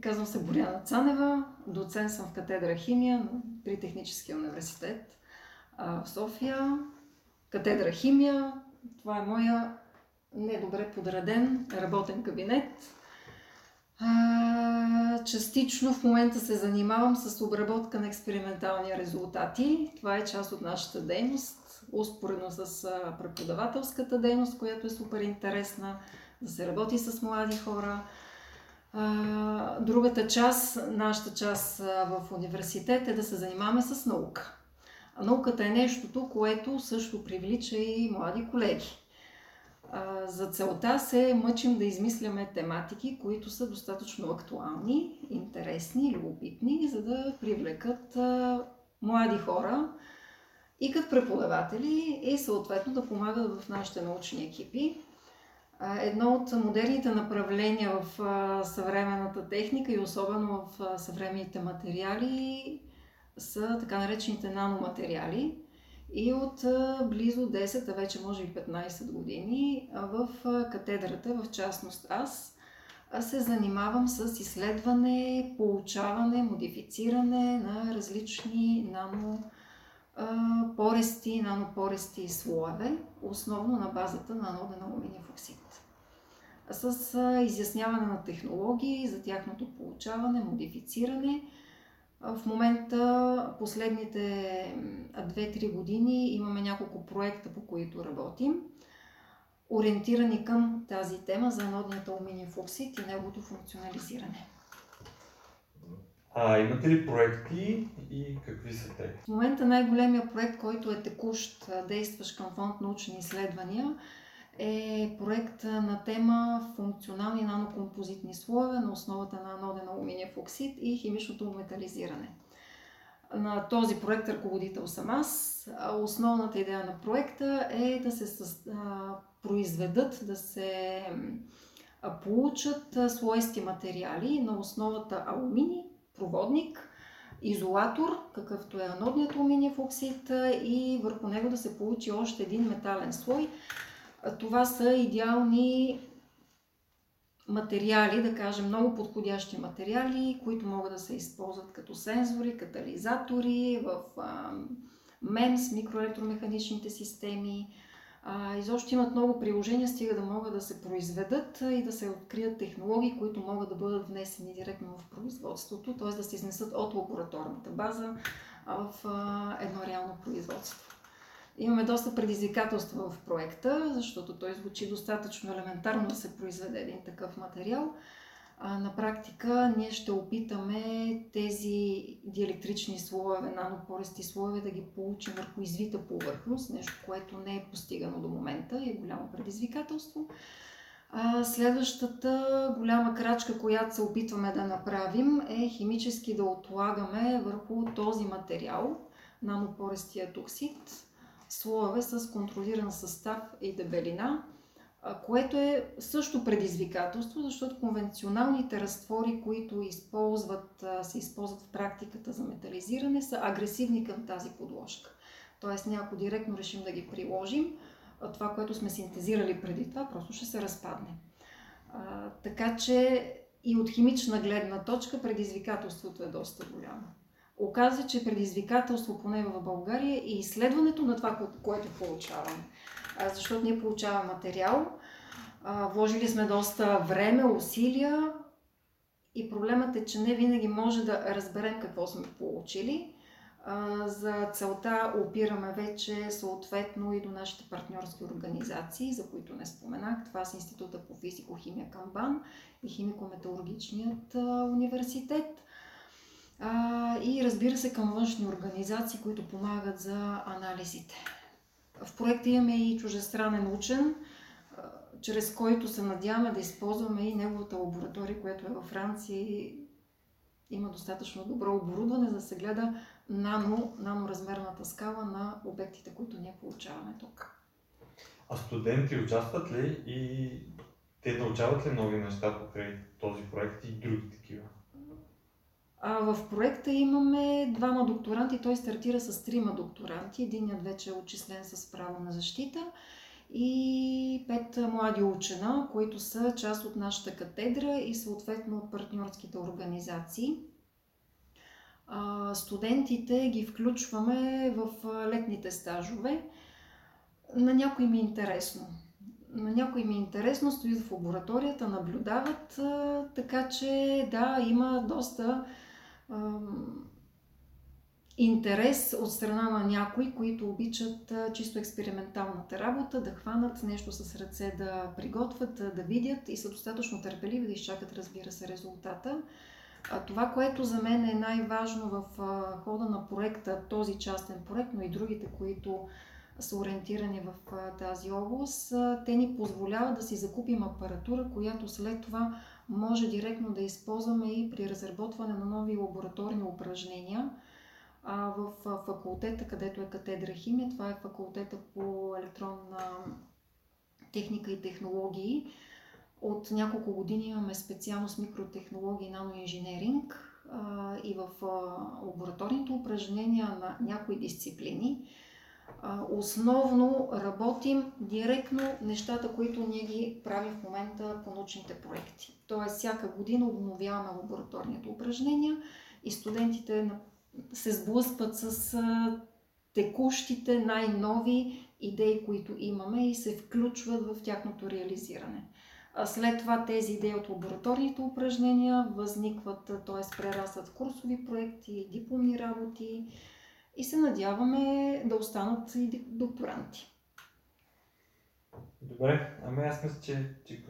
Казвам се Боряна Цанева, доцент съм в катедра химия при Техническия университет в София. Катедра химия, това е моя недобре подреден работен кабинет. Частично в момента се занимавам с обработка на експериментални резултати. Това е част от нашата дейност, успоредно с преподавателската дейност, която е супер интересна, да се работи с млади хора. Другата част, нашата част в университет е да се занимаваме с наука. А науката е нещото, което също привлича и млади колеги. За целта се мъчим да измисляме тематики, които са достатъчно актуални, интересни, любопитни, за да привлекат млади хора и като преподаватели и съответно да помагат в нашите научни екипи. Едно от модерните направления в съвременната техника и особено в съвременните материали са така наречените наноматериали. И от близо 10, а вече може и 15 години в катедрата, в частност аз, се занимавам с изследване, получаване, модифициране на различни нано порести, нанопорести слоеве, основно на базата на аноден алуминиев оксид. С изясняване на технологии за тяхното получаване, модифициране – в момента, последните 2-3 години, имаме няколко проекта, по които работим, ориентирани към тази тема за анодният алуминиев оксид и неговото функционализиране. А имате ли проекти и какви са те? В момента най-големия проект, който е текущ, действащ към фонд научни изследвания, е проект на тема функционални нанокомпозитни слоеве на основата на аноден алуминиев оксид и химичното метализиране. На този проект ръководител съм аз. Основната идея на проекта е да се произведат, да се получат слоисти материали на основата алуминий, проводник, изолатор, какъвто е анодният алуминиев оксид и върху него да се получи още един метален слой, това са идеални материали, да кажем много подходящи материали, които могат да се използват като сензори, катализатори, в МЕМС, микроелектромеханичните системи. Изобщо имат много приложения, стига да могат да се произведат и да се открият технологии, които могат да бъдат внесени директно в производството, т.е. да се изнесат от лабораторната база в едно реално производство. Имаме доста предизвикателства в проекта, защото той звучи достатъчно елементарно да се произведе един такъв материал. На практика ние ще опитаме тези диелектрични слоеве, нанопорести слоеве да ги получим върху извита повърхност, нещо, което не е постигано до момента и е голямо предизвикателство. А, следващата голяма крачка, която се опитваме да направим е химически да отлагаме върху този материал, нанопорестия токсид, слоеве с контролиран състав и дебелина, което е също предизвикателство, защото конвенционалните разтвори, които използват, се използват в практиката за метализиране, са агресивни към тази подложка. Тоест, някой директно решим да ги приложим, това, което сме синтезирали преди това, просто ще се разпадне. А, така че и от химична гледна точка предизвикателството е доста голямо оказа, че предизвикателство поне в България е изследването на това, което получаваме. Защото ние получаваме материал, вложили сме доста време, усилия и проблемът е, че не винаги може да разберем какво сме получили. За целта опираме вече съответно и до нашите партньорски организации, за които не споменах. Това са Института по физико-химия Камбан и Химико-металургичният университет и разбира се към външни организации, които помагат за анализите. В проекта имаме и чужестранен учен, чрез който се надяваме да използваме и неговата лаборатория, която е във Франция и има достатъчно добро оборудване, за да се гледа нано, наноразмерната скала на обектите, които ние получаваме тук. А студенти участват ли и те научават ли нови неща покрай този проект и други такива? А в проекта имаме двама докторанти, той стартира с трима докторанти. Единият вече е отчислен с право на защита и пет млади учена, които са част от нашата катедра и съответно от партньорските организации. Студентите ги включваме в летните стажове. На някой ми е интересно. На някой ми е интересно, стоят в лабораторията, наблюдават, така че да, има доста интерес от страна на някои, които обичат чисто експерименталната работа, да хванат нещо с ръце, да приготвят, да видят и са достатъчно търпеливи да изчакат, разбира се, резултата. Това, което за мен е най-важно в хода на проекта, този частен проект, но и другите, които са ориентирани в тази област, те ни позволяват да си закупим апаратура, която след това може директно да използваме и при разработване на нови лабораторни упражнения – а, в факултета, където е катедра химия. Това е факултета по електронна техника и технологии. От няколко години имаме специалност микротехнологии и наноинженеринг и в лабораторните упражнения на някои дисциплини. Основно работим директно нещата, които ние ги правим в момента по научните проекти. Тоест, всяка година обновяваме лабораторните упражнения и студентите се сблъскват с текущите най-нови идеи, които имаме и се включват в тяхното реализиране. След това тези идеи от лабораторните упражнения възникват, т.е. прерастват в курсови проекти, дипломни работи и се надяваме да останат и докторанти. Добре, ами аз мисля, че, че